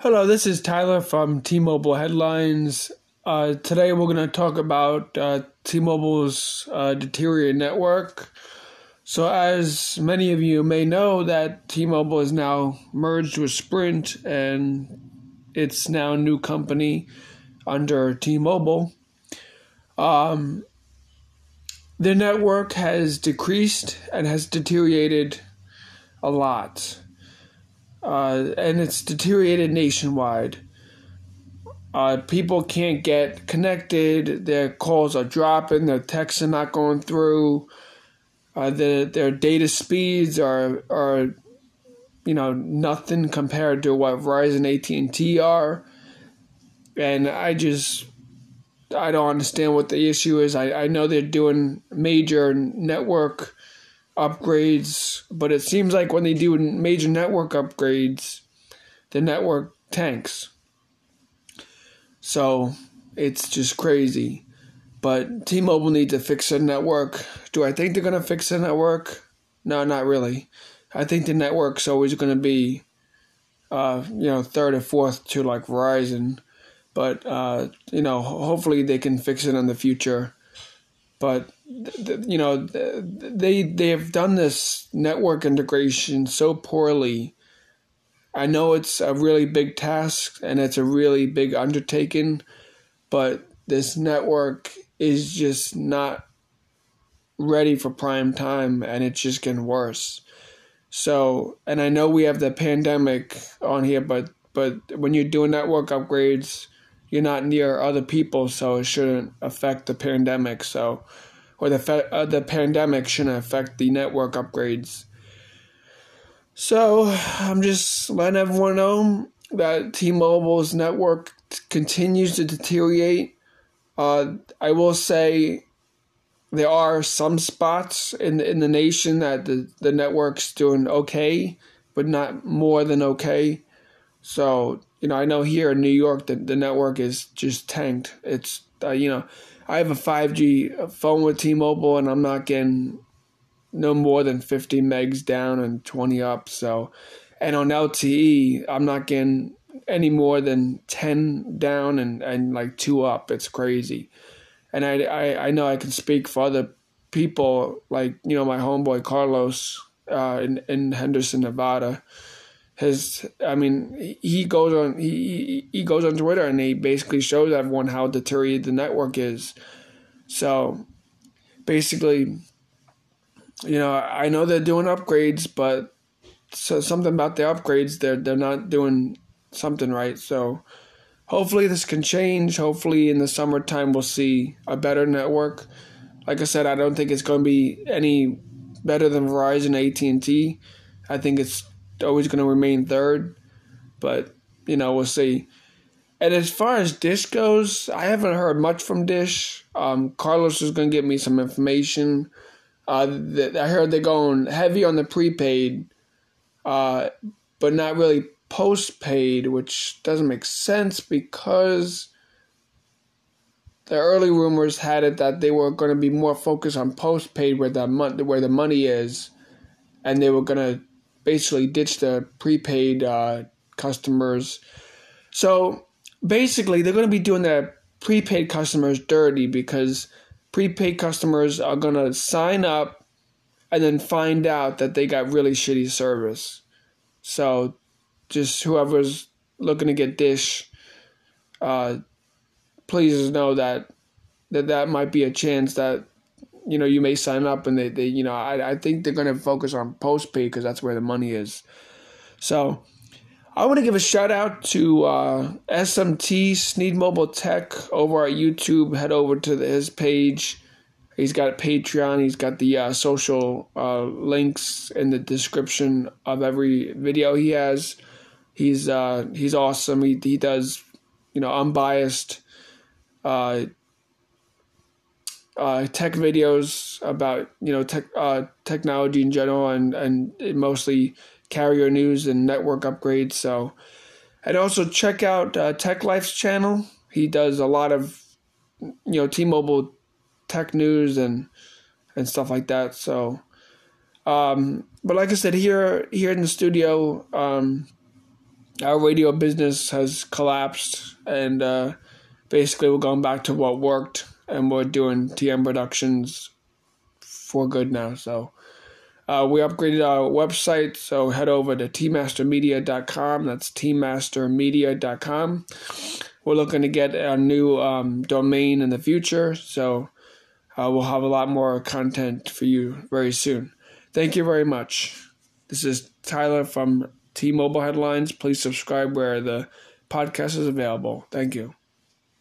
Hello, this is Tyler from T Mobile Headlines. Uh, today we're going to talk about uh, T Mobile's uh, network. So, as many of you may know, that T Mobile is now merged with Sprint and it's now a new company under T Mobile. Um, the network has decreased and has deteriorated a lot uh, and it's deteriorated nationwide. Uh, people can't get connected. Their calls are dropping. Their texts are not going through. Uh, the, their data speeds are are you know nothing compared to what Verizon, AT and T are. And I just I don't understand what the issue is. I, I know they're doing major network upgrades, but it seems like when they do major network upgrades, the network tanks. So it's just crazy. But T Mobile needs to fix their network. Do I think they're going to fix the network? No, not really. I think the network's always going to be, uh, you know, third or fourth to like Verizon. But, uh, you know, hopefully they can fix it in the future. But you know they they have done this network integration so poorly. I know it's a really big task and it's a really big undertaking, but this network is just not ready for prime time and it's just getting worse. So, and I know we have the pandemic on here, but but when you're doing network upgrades, you're not near other people, so it shouldn't affect the pandemic. So, or the fe- uh, the pandemic shouldn't affect the network upgrades. So I'm just letting everyone know that T-Mobile's network t- continues to deteriorate. Uh, I will say there are some spots in in the nation that the the network's doing okay, but not more than okay. So you know, I know here in New York the the network is just tanked. It's uh, you know I have a 5G phone with T-Mobile, and I'm not getting no more than 50 megs down and 20 up. So, and on LTE, I'm not getting any more than 10 down and, and like two up. It's crazy. And I, I, I know I can speak for other people, like, you know, my homeboy Carlos uh, in, in Henderson, Nevada his I mean he goes on he he goes on Twitter and he basically shows everyone how deteriorated the network is. So basically, you know, I know they're doing upgrades, but so something about the upgrades they're they're not doing something right. So hopefully this can change. Hopefully in the summertime we'll see a better network. Like I said, I don't think it's going to be any better than Verizon AT and T. I think it's always going to remain third, but you know we'll see. And as far as Dish goes, I haven't heard much from Dish. Um, Carlos is going to give me some information. Uh, I heard they're going heavy on the prepaid, uh, but not really postpaid, which doesn't make sense because the early rumors had it that they were going to be more focused on postpaid, where the mon- where the money is, and they were going to basically ditch the prepaid uh, customers. So basically, they're going to be doing the prepaid customers dirty because prepaid customers are going to sign up and then find out that they got really shitty service. So just whoever's looking to get Dish, uh, please know that that that might be a chance that you know, you may sign up and they, they you know, I, I think they're going to focus on post pay because that's where the money is. So I want to give a shout out to uh, SMT Sneed Mobile Tech over at YouTube. Head over to the, his page. He's got Patreon. He's got the uh, social uh, links in the description of every video he has. He's uh, he's awesome. He he does you know unbiased uh, tech videos about you know tech uh, technology in general and and mostly carrier news and network upgrades. So, and also check out uh, Tech Life's channel. He does a lot of you know T-Mobile tech news and and stuff like that. So, um, but like I said, here here in the studio, um, our radio business has collapsed, and uh, basically we're going back to what worked, and we're doing TM Productions for good now. So. Uh, we upgraded our website, so head over to teammastermedia.com. That's teammastermedia.com. We're looking to get a new um, domain in the future, so uh, we'll have a lot more content for you very soon. Thank you very much. This is Tyler from T Mobile Headlines. Please subscribe where the podcast is available. Thank you.